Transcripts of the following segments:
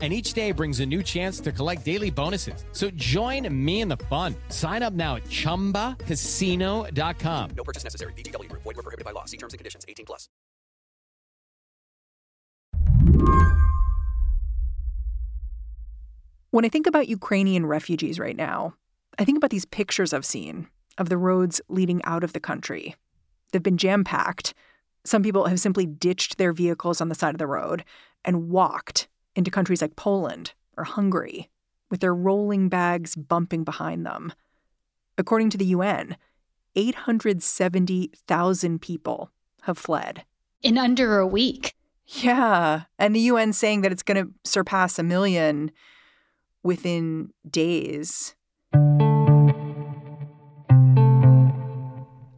and each day brings a new chance to collect daily bonuses. So join me in the fun. Sign up now at ChumbaCasino.com. No purchase necessary. VGW. Void were prohibited by law. See terms and conditions. 18 plus. When I think about Ukrainian refugees right now, I think about these pictures I've seen of the roads leading out of the country. They've been jam packed. Some people have simply ditched their vehicles on the side of the road and walked into countries like Poland or Hungary with their rolling bags bumping behind them. According to the UN, 870,000 people have fled. In under a week. Yeah. And the UN saying that it's going to surpass a million within days.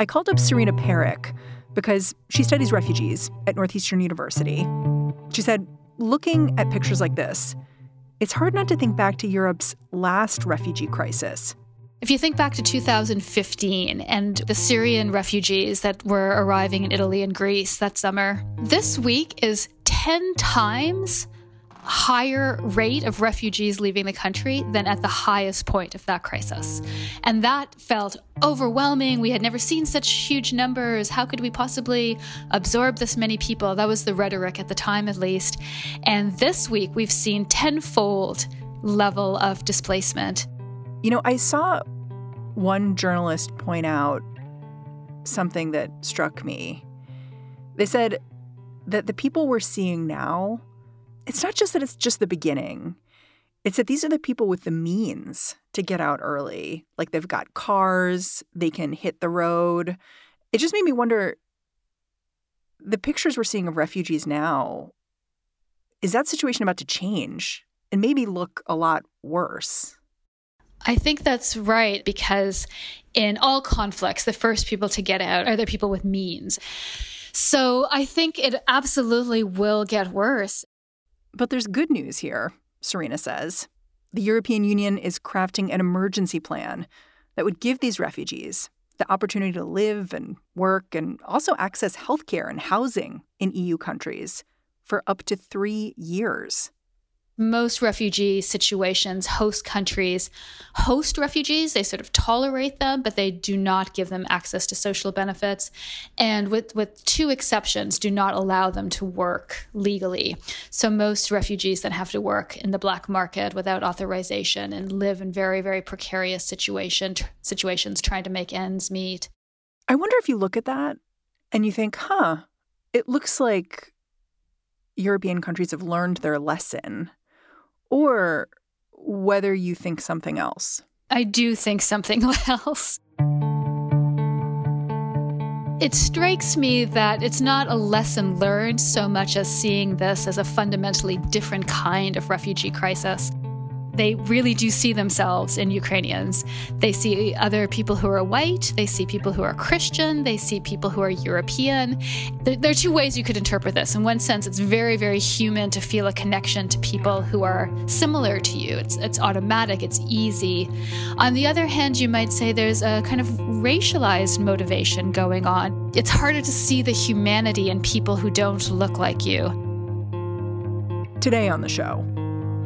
I called up Serena Parekh because she studies refugees at Northeastern University. She said, looking at pictures like this, it's hard not to think back to Europe's last refugee crisis. If you think back to 2015 and the Syrian refugees that were arriving in Italy and Greece that summer, this week is 10 times higher rate of refugees leaving the country than at the highest point of that crisis. And that felt overwhelming. We had never seen such huge numbers. How could we possibly absorb this many people? That was the rhetoric at the time, at least. And this week, we've seen tenfold level of displacement. You know, I saw one journalist point out something that struck me. They said that the people we're seeing now it's not just that it's just the beginning. It's that these are the people with the means to get out early. Like they've got cars, they can hit the road. It just made me wonder the pictures we're seeing of refugees now, is that situation about to change and maybe look a lot worse? I think that's right because in all conflicts, the first people to get out are the people with means. So I think it absolutely will get worse. But there's good news here, Serena says. The European Union is crafting an emergency plan that would give these refugees the opportunity to live and work and also access healthcare and housing in EU countries for up to three years most refugee situations, host countries host refugees. They sort of tolerate them, but they do not give them access to social benefits. And with, with two exceptions, do not allow them to work legally. So most refugees then have to work in the black market without authorization and live in very, very precarious situation, situations trying to make ends meet. I wonder if you look at that and you think, huh, it looks like European countries have learned their lesson or whether you think something else. I do think something else. It strikes me that it's not a lesson learned so much as seeing this as a fundamentally different kind of refugee crisis they really do see themselves in Ukrainians. They see other people who are white, they see people who are Christian, they see people who are European. There, there, are two ways you could interpret this. In one sense, it's very, very human to feel a connection to people who are similar to you. It's, it's automatic, it's easy. On the other hand, you might say there's a kind of racialized motivation going on. It's harder to see the humanity in people who don't look like you. Today on the show,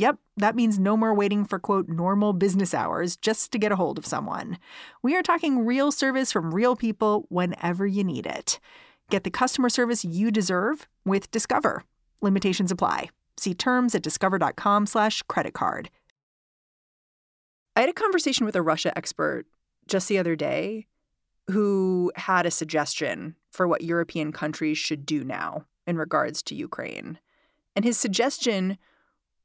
Yep, that means no more waiting for quote normal business hours just to get a hold of someone. We are talking real service from real people whenever you need it. Get the customer service you deserve with Discover. Limitations apply. See terms at discover.com/slash credit card. I had a conversation with a Russia expert just the other day who had a suggestion for what European countries should do now in regards to Ukraine. And his suggestion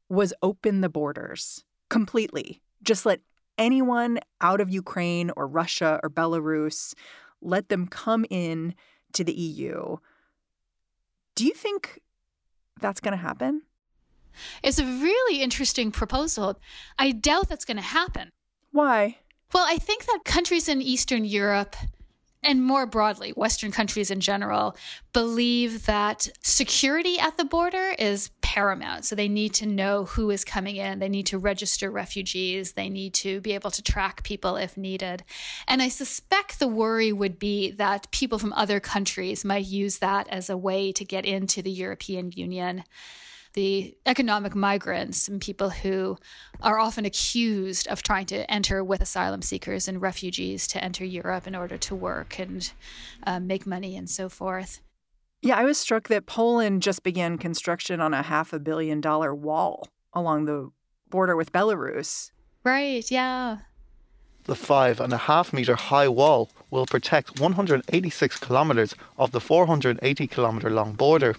was open the borders completely. Just let anyone out of Ukraine or Russia or Belarus, let them come in to the EU. Do you think that's going to happen? It's a really interesting proposal. I doubt that's going to happen. Why? Well, I think that countries in Eastern Europe and more broadly, Western countries in general believe that security at the border is paramount. So they need to know who is coming in. They need to register refugees. They need to be able to track people if needed. And I suspect the worry would be that people from other countries might use that as a way to get into the European Union the economic migrants and people who are often accused of trying to enter with asylum seekers and refugees to enter Europe in order to work and uh, make money and so forth. Yeah, I was struck that Poland just began construction on a half a billion dollar wall along the border with Belarus. Right, yeah. The five and a half meter high wall will protect 186 kilometers of the 480 kilometer long border.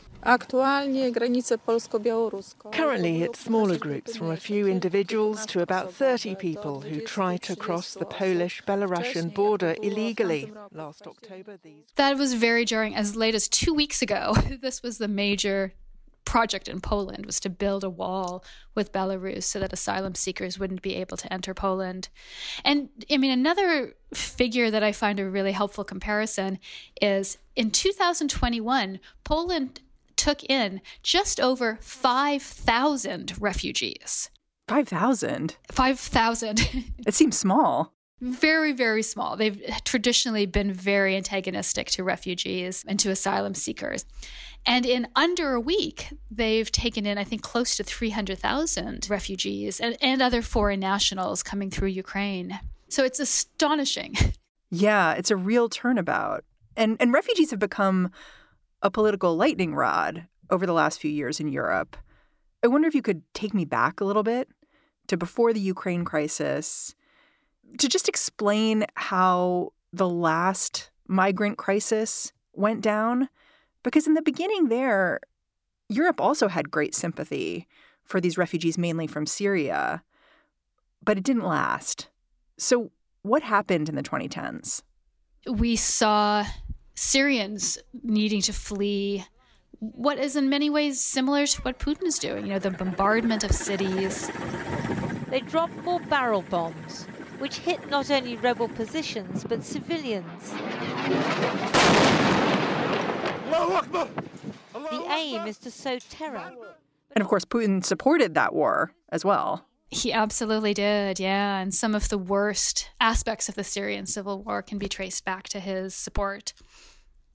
Currently, it's smaller groups from a few individuals to about 30 people who try to cross the Polish Belarusian border illegally. Last October, these. That was very jarring. As late as two weeks ago, this was the major project in Poland was to build a wall with Belarus so that asylum seekers wouldn't be able to enter Poland. And I mean, another figure that I find a really helpful comparison is in 2021, Poland took in just over 5,000 refugees. 5,000? 5,000. it seems small. Very, very small. They've traditionally been very antagonistic to refugees and to asylum seekers. And in under a week, they've taken in, I think, close to 300,000 refugees and, and other foreign nationals coming through Ukraine. So it's astonishing. Yeah, it's a real turnabout. And, and refugees have become a political lightning rod over the last few years in Europe. I wonder if you could take me back a little bit to before the Ukraine crisis to just explain how the last migrant crisis went down. Because in the beginning, there, Europe also had great sympathy for these refugees, mainly from Syria, but it didn't last. So, what happened in the 2010s? We saw Syrians needing to flee what is in many ways similar to what Putin is doing, you know, the bombardment of cities. They dropped more barrel bombs, which hit not only rebel positions but civilians. The aim is to sow terror. And of course, Putin supported that war as well. He absolutely did, yeah. And some of the worst aspects of the Syrian civil war can be traced back to his support.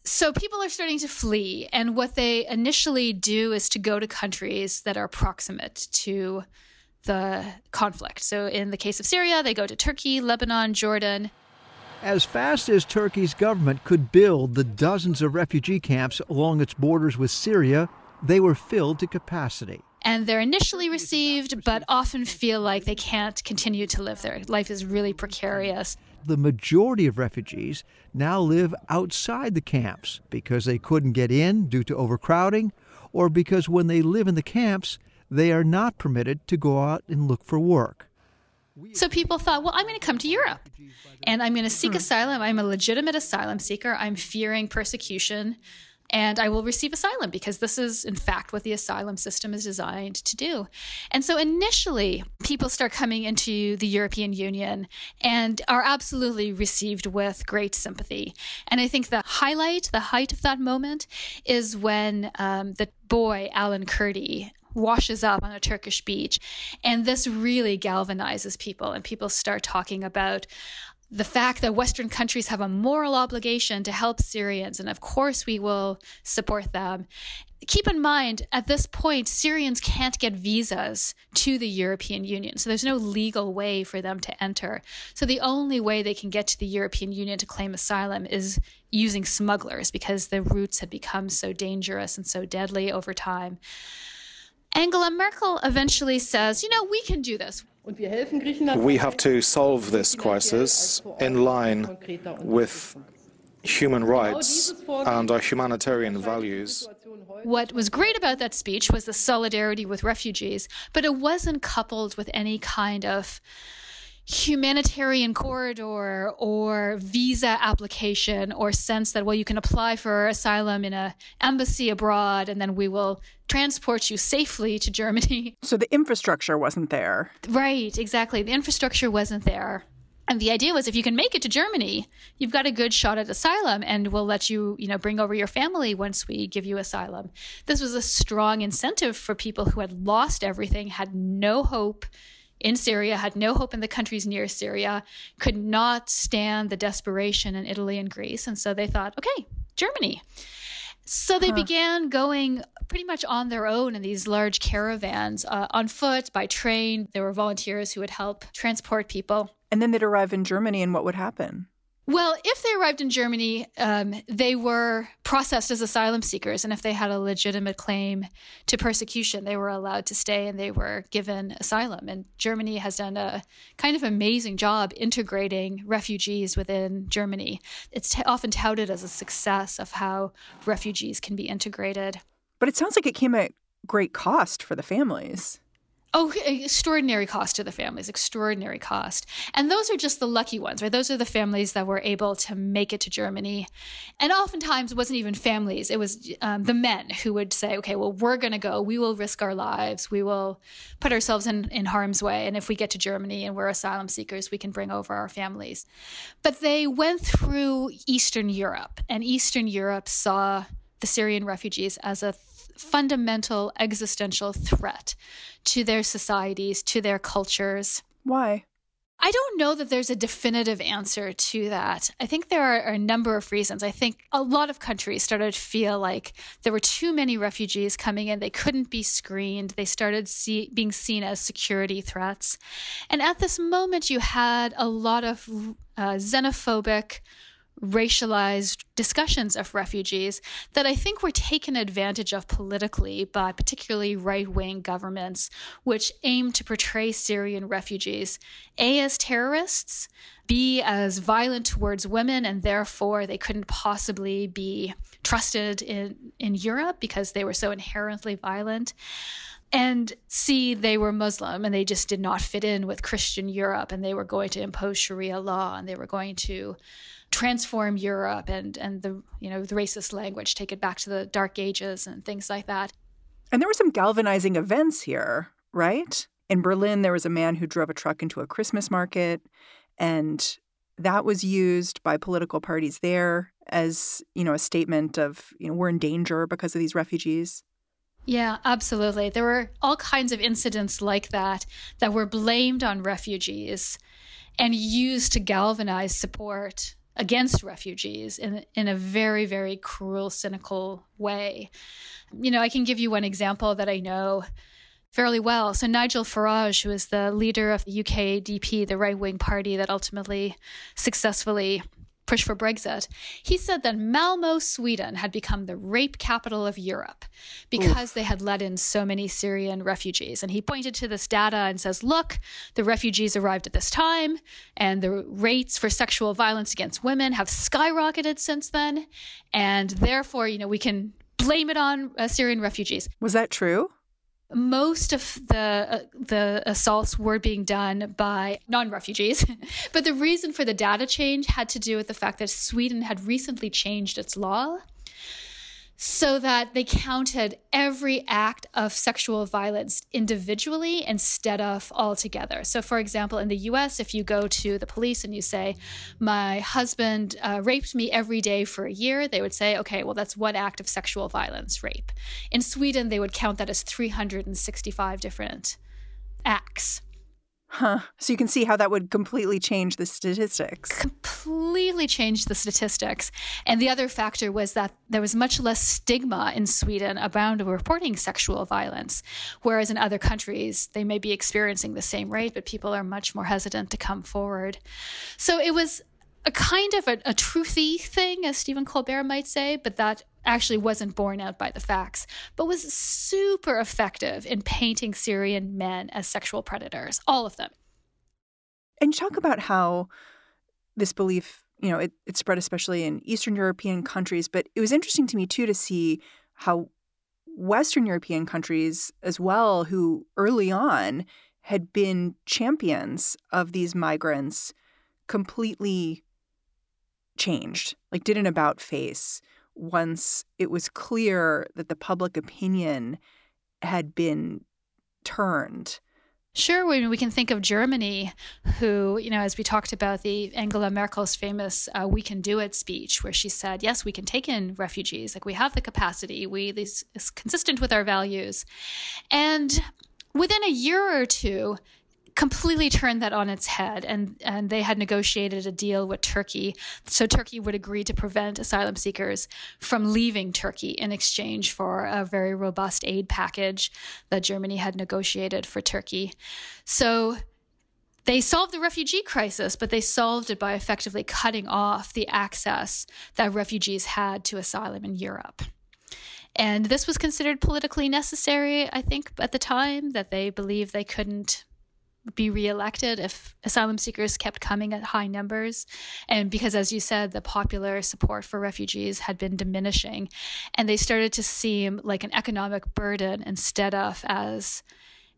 So people are starting to flee, and what they initially do is to go to countries that are proximate to the conflict. So in the case of Syria, they go to Turkey, Lebanon, Jordan. As fast as Turkey's government could build the dozens of refugee camps along its borders with Syria, they were filled to capacity and they're initially received, but often feel like they can't continue to live there. Life is really precarious. The majority of refugees now live outside the camps because they couldn't get in due to overcrowding, or because when they live in the camps, they are not permitted to go out and look for work. So people thought, well, I'm going to come to Europe and I'm going to seek hmm. asylum. I'm a legitimate asylum seeker. I'm fearing persecution and I will receive asylum because this is, in fact, what the asylum system is designed to do. And so initially, people start coming into the European Union and are absolutely received with great sympathy. And I think the highlight, the height of that moment, is when um, the boy, Alan Kurdi, washes up on a Turkish beach. And this really galvanizes people, and people start talking about the fact that Western countries have a moral obligation to help Syrians, and of course we will support them. Keep in mind, at this point, Syrians can't get visas to the European Union. So there's no legal way for them to enter. So the only way they can get to the European Union to claim asylum is using smugglers because the routes had become so dangerous and so deadly over time. Angela Merkel eventually says, you know, we can do this. We have to solve this crisis in line with human rights and our humanitarian values. What was great about that speech was the solidarity with refugees, but it wasn't coupled with any kind of humanitarian corridor or visa application or sense that well you can apply for asylum in a embassy abroad and then we will transport you safely to Germany. So the infrastructure wasn't there. Right, exactly. The infrastructure wasn't there. And the idea was if you can make it to Germany, you've got a good shot at asylum and we'll let you, you know, bring over your family once we give you asylum. This was a strong incentive for people who had lost everything, had no hope in Syria, had no hope in the countries near Syria, could not stand the desperation in Italy and Greece. And so they thought, okay, Germany. So they huh. began going pretty much on their own in these large caravans, uh, on foot, by train. There were volunteers who would help transport people. And then they'd arrive in Germany, and what would happen? Well, if they arrived in Germany, um, they were processed as asylum seekers. And if they had a legitimate claim to persecution, they were allowed to stay and they were given asylum. And Germany has done a kind of amazing job integrating refugees within Germany. It's t- often touted as a success of how refugees can be integrated. But it sounds like it came at great cost for the families. Oh, extraordinary cost to the families, extraordinary cost. And those are just the lucky ones, right? Those are the families that were able to make it to Germany. And oftentimes it wasn't even families, it was um, the men who would say, okay, well, we're going to go. We will risk our lives. We will put ourselves in, in harm's way. And if we get to Germany and we're asylum seekers, we can bring over our families. But they went through Eastern Europe, and Eastern Europe saw the Syrian refugees as a fundamental existential threat to their societies, to their cultures. Why? I don't know that there's a definitive answer to that. I think there are a number of reasons. I think a lot of countries started to feel like there were too many refugees coming in. They couldn't be screened. They started see, being seen as security threats. And at this moment, you had a lot of uh, xenophobic, racialized discussions of refugees that I think were taken advantage of politically by particularly right wing governments, which aim to portray Syrian refugees A, as terrorists, B, as violent towards women, and therefore they couldn't possibly be trusted in, in Europe because they were so inherently violent and C, they were Muslim and they just did not fit in with Christian Europe and they were going to impose Sharia law and they were going to transform Europe and and the you know the racist language, take it back to the Dark Ages and things like that. And there were some galvanizing events here, right? In Berlin, there was a man who drove a truck into a Christmas market, and that was used by political parties there as you know a statement of you know we're in danger because of these refugees. Yeah, absolutely. There were all kinds of incidents like that that were blamed on refugees and used to galvanize support against refugees in, in a very, very cruel, cynical way. You know, I can give you one example that I know fairly well. So, Nigel Farage, who is the leader of the UKIP, the right wing party that ultimately successfully push for Brexit, he said that Malmo, Sweden had become the rape capital of Europe because Oof. they had let in so many Syrian refugees. And he pointed to this data and says, look, the refugees arrived at this time, and the rates for sexual violence against women have skyrocketed since then. And therefore, you know, we can blame it on uh, Syrian refugees. Was that true? Most of the uh, the assaults were being done by non-refugees but the reason for the data change had to do with the fact that Sweden had recently changed its law so that they counted every act of sexual violence individually instead of all together. So, for example, in the US, if you go to the police and you say, My husband uh, raped me every day for a year, they would say, Okay, well, that's one act of sexual violence, rape. In Sweden, they would count that as 365 different acts. Huh. So you can see how that would completely change the statistics. Completely change the statistics. And the other factor was that there was much less stigma in Sweden around reporting sexual violence, whereas in other countries, they may be experiencing the same rate, but people are much more hesitant to come forward. So it was a kind of a, a truthy thing, as Stephen Colbert might say, but that actually wasn't borne out by the facts, but was super effective in painting Syrian men as sexual predators, all of them. And talk about how this belief you know, it, it spread especially in Eastern European countries. But it was interesting to me, too, to see how Western European countries as well, who early on had been champions of these migrants, completely changed, like did an about face once it was clear that the public opinion had been turned. Sure, we, we can think of Germany, who, you know, as we talked about the Angela Merkel's famous uh, "We Can Do It" speech, where she said, "Yes, we can take in refugees. Like we have the capacity. We this is consistent with our values," and within a year or two, completely turned that on its head and and they had negotiated a deal with Turkey so Turkey would agree to prevent asylum seekers from leaving Turkey in exchange for a very robust aid package that Germany had negotiated for Turkey so they solved the refugee crisis, but they solved it by effectively cutting off the access that refugees had to asylum in Europe. And this was considered politically necessary, I think, at the time, that they believed they couldn't be reelected if asylum seekers kept coming at high numbers. And because, as you said, the popular support for refugees had been diminishing, and they started to seem like an economic burden instead of as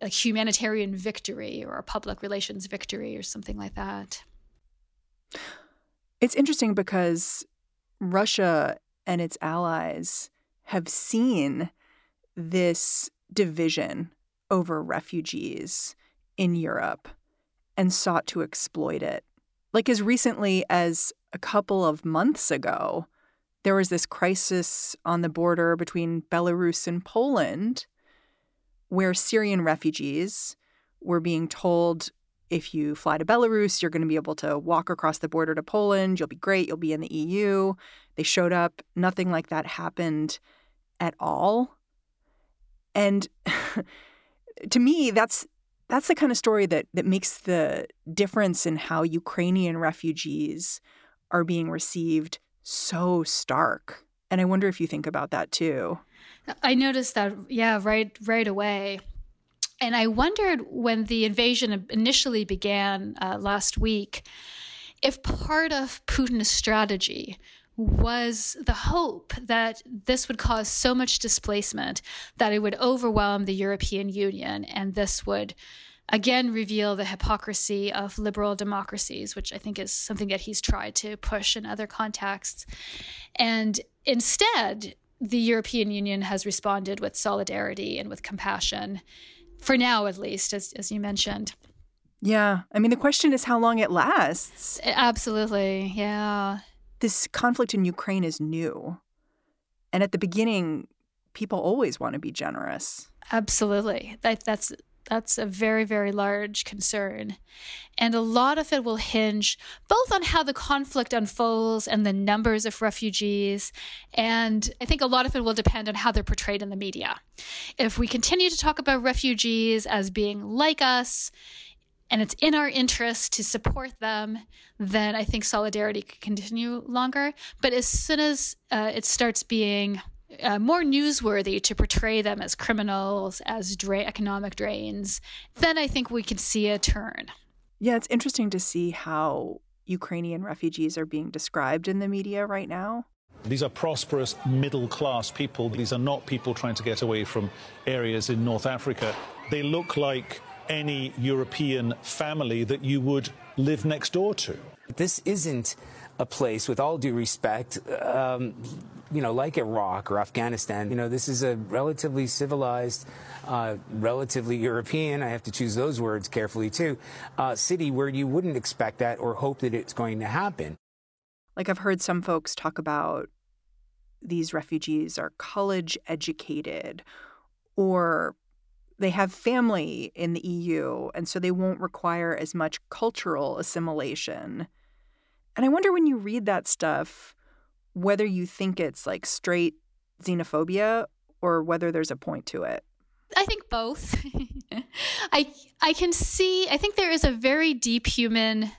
a humanitarian victory or a public relations victory or something like that. It's interesting because Russia and its allies have seen this division over refugees in Europe and sought to exploit it. Like as recently as a couple of months ago, there was this crisis on the border between Belarus and Poland where Syrian refugees were being told if you fly to Belarus, you're going to be able to walk across the border to Poland. You'll be great. You'll be in the EU. They showed up. Nothing like that happened at all. And to me, that's that's the kind of story that that makes the difference in how Ukrainian refugees are being received so stark. And I wonder if you think about that too. I noticed that, yeah, right, right away. And I wondered when the invasion initially began uh, last week if part of Putin's strategy was the hope that this would cause so much displacement that it would overwhelm the European Union and this would again reveal the hypocrisy of liberal democracies, which I think is something that he's tried to push in other contexts. And instead, the European Union has responded with solidarity and with compassion, for now at least, as, as you mentioned. Yeah. I mean, the question is how long it lasts. Absolutely. Yeah this conflict in Ukraine is new. And at the beginning, people always want to be generous. Absolutely. That, that's that's a very very large concern and a lot of it will hinge both on how the conflict unfolds and the numbers of refugees and i think a lot of it will depend on how they're portrayed in the media if we continue to talk about refugees as being like us and it's in our interest to support them, then I think solidarity could continue longer. But as soon as uh, it starts being uh, more newsworthy to portray them as criminals, as dra- economic drains, then I think we could see a turn. Yeah, it's interesting to see how Ukrainian refugees are being described in the media right now. These are prosperous middle class people. These are not people trying to get away from areas in North Africa. They look like any European family that you would live next door to. This isn't a place, with all due respect, um, you know, like Iraq or Afghanistan. You know, this is a relatively civilized, uh, relatively European, I have to choose those words carefully too, uh, city where you wouldn't expect that or hope that it's going to happen. Like I've heard some folks talk about these refugees are college educated or they have family in the EU, and so they won't require as much cultural assimilation. And I wonder when you read that stuff, whether you think it's like straight xenophobia or whether there's a point to it. I think both. I I can see I think there is a very deep human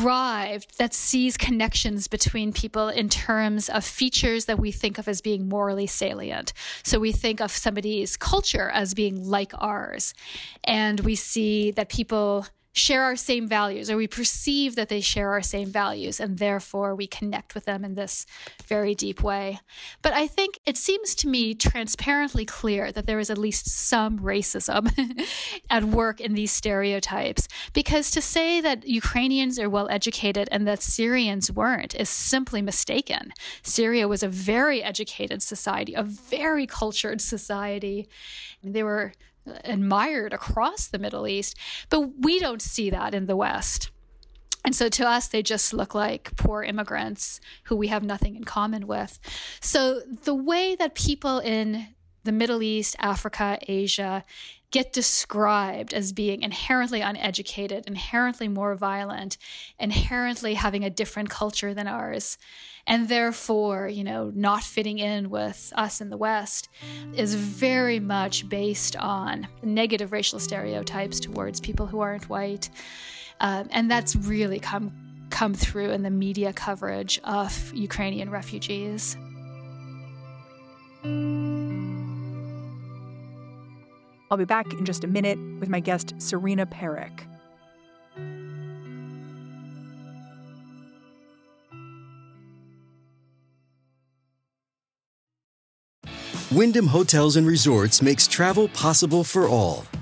drive that sees connections between people in terms of features that we think of as being morally salient. So we think of somebody's culture as being like ours. And we see that people share our same values or we perceive that they share our same values and therefore we connect with them in this very deep way. But I think it seems to me transparently clear that there is at least some racism at work in these stereotypes because to say that Ukrainians are well educated and that Syrians weren't is simply mistaken. Syria was a very educated society, a very cultured society. They were admired across the Middle East, but we don't see that in the West. And so to us, they just look like poor immigrants who we have nothing in common with. So the way that people in the Middle East, Africa, Asia get described as being inherently uneducated, inherently more violent, inherently having a different culture than ours, and therefore, you know, not fitting in with us in the West is very much based on negative racial stereotypes towards people who aren't white. Um, and that's really come come through in the media coverage of Ukrainian refugees. I'll be back in just a minute with my guest, Serena Parekh. Wyndham Hotels and Resorts makes travel possible for all.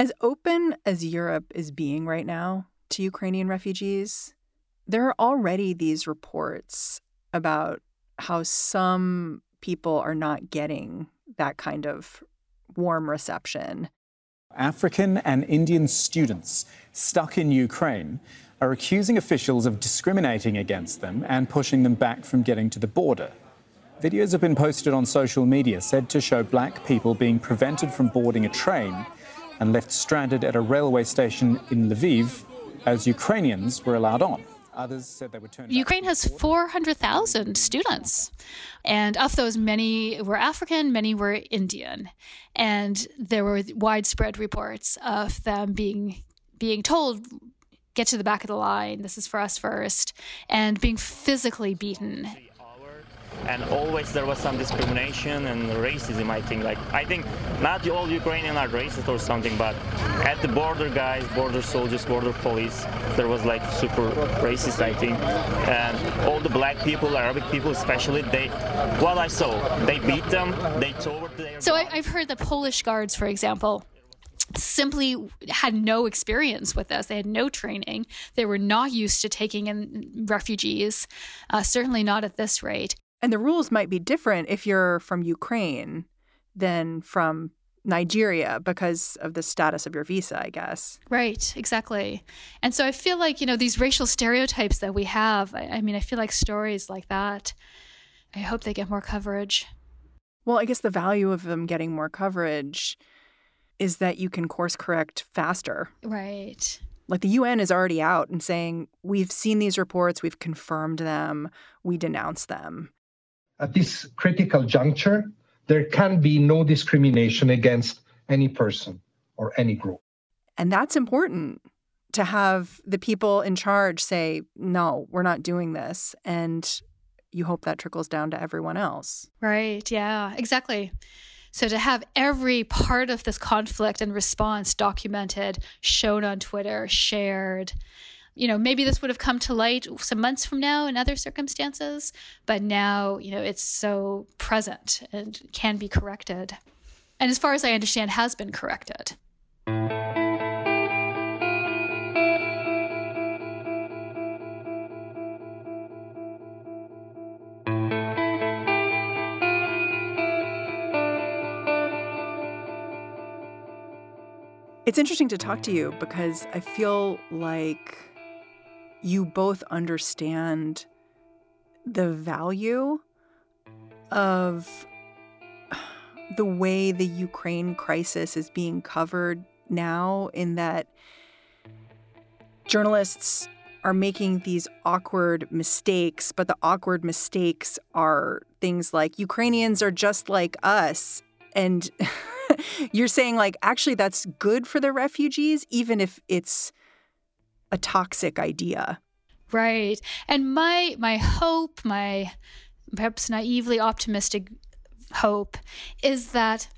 As open as Europe is being right now to Ukrainian refugees, there are already these reports about how some people are not getting that kind of warm reception. African and Indian students stuck in Ukraine are accusing officials of discriminating against them and pushing them back from getting to the border. Videos have been posted on social media said to show black people being prevented from boarding a train and left stranded at a railway station in Lviv as Ukrainians were allowed on. Others said they were turned. Ukraine has 400,000 students. And of those, many were African, many were Indian. And there were widespread reports of them being being told, get to the back of the line, this is for us first, and being physically beaten and always there was some discrimination and racism i think like i think not all ukrainians are racist or something but at the border guys border soldiers border police there was like super racist i think and all the black people arabic people especially they what i saw they beat them they tore their so I, i've heard the polish guards for example simply had no experience with this. They had no training. They were not used to taking in refugees, uh, certainly not at this rate. And the rules might be different if you're from Ukraine than from Nigeria because of the status of your visa, I guess. Right, exactly. And so I feel like, you know, these racial stereotypes that we have, I, I mean, I feel like stories like that, I hope they get more coverage. Well, I guess the value of them getting more coverage is that you can course correct faster. Right. Like the UN is already out and saying, we've seen these reports, we've confirmed them, we denounce them at this critical juncture, there can be no discrimination against any person or any group. And that's important to have the people in charge say, no, we're not doing this. And you hope that trickles down to everyone else. Right. Yeah, exactly. So to have every part of this conflict and response documented, shown on Twitter, shared, you know, maybe this would have come to light some months from now in other circumstances, but now, you know, it's so present and can be corrected. And as far as I understand, has been corrected. It's interesting to talk to you because I feel like you both understand the value of the way the Ukraine crisis is being covered now, in that journalists are making these awkward mistakes, but the awkward mistakes are things like Ukrainians are just like us. And you're saying, like, actually, that's good for the refugees, even if it's a toxic idea. Right. And my my hope, my perhaps naively optimistic hope is that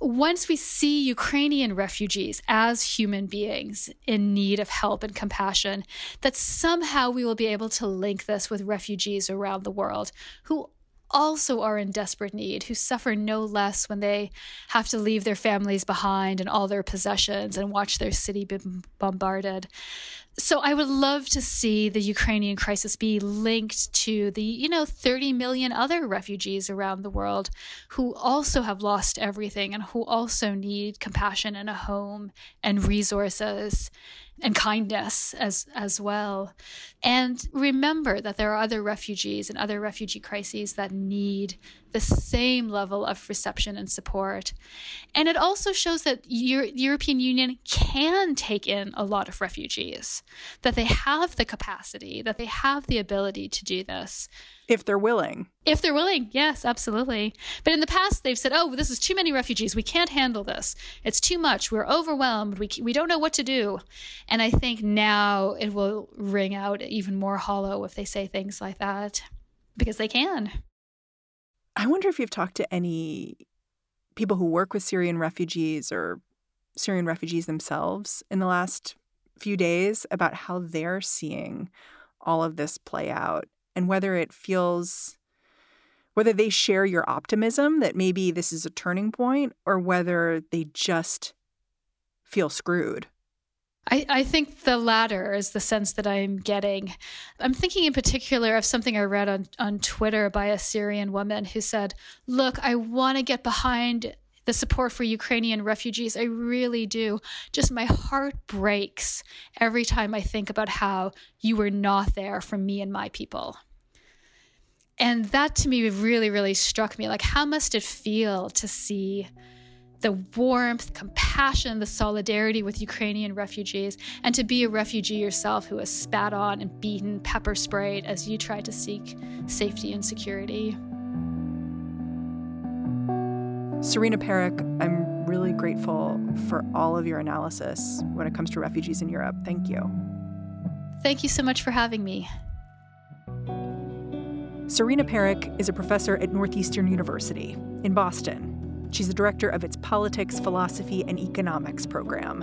once we see Ukrainian refugees as human beings in need of help and compassion, that somehow we will be able to link this with refugees around the world who also are in desperate need, who suffer no less when they have to leave their families behind and all their possessions and watch their city be bombarded. So I would love to see the Ukrainian crisis be linked to the, you know, 30 million other refugees around the world who also have lost everything and who also need compassion and a home and resources and kindness as as well. And remember that there are other refugees and other refugee crises that need the same level of reception and support. And it also shows that Euro- European Union can take in a lot of refugees, that they have the capacity, that they have the ability to do this. If they're willing. If they're willing, yes, absolutely. But in the past, they've said, oh, this is too many refugees. We can't handle this. It's too much. We're overwhelmed. We, we don't know what to do. And I think now it will ring out even more hollow if they say things like that because they can. I wonder if you've talked to any people who work with Syrian refugees or Syrian refugees themselves in the last few days about how they're seeing all of this play out and whether it feels whether they share your optimism that maybe this is a turning point or whether they just feel screwed. I, I think the latter is the sense that I'm getting. I'm thinking in particular of something I read on, on Twitter by a Syrian woman who said, Look, I want to get behind the support for Ukrainian refugees. I really do. Just my heart breaks every time I think about how you were not there for me and my people. And that to me really, really struck me. Like, how must it feel to see the warmth, compassion, the solidarity with Ukrainian refugees, and to be a refugee yourself who was spat on and beaten, pepper sprayed as you tried to seek safety and security. Serena Parekh, I'm really grateful for all of your analysis when it comes to refugees in Europe. Thank you. Thank you so much for having me. Serena Parekh is a professor at Northeastern University in Boston She's the director of its Politics, Philosophy, and Economics program.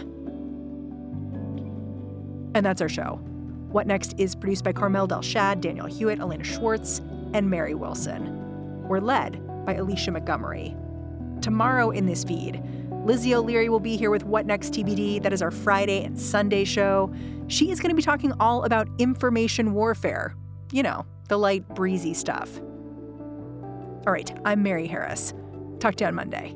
And that's our show. What Next is produced by Carmel Delshad, Daniel Hewitt, Elena Schwartz, and Mary Wilson. We're led by Alicia Montgomery. Tomorrow in this feed, Lizzie O'Leary will be here with What Next TBD. That is our Friday and Sunday show. She is going to be talking all about information warfare. You know, the light, breezy stuff. All right, I'm Mary Harris. Talk to you on Monday.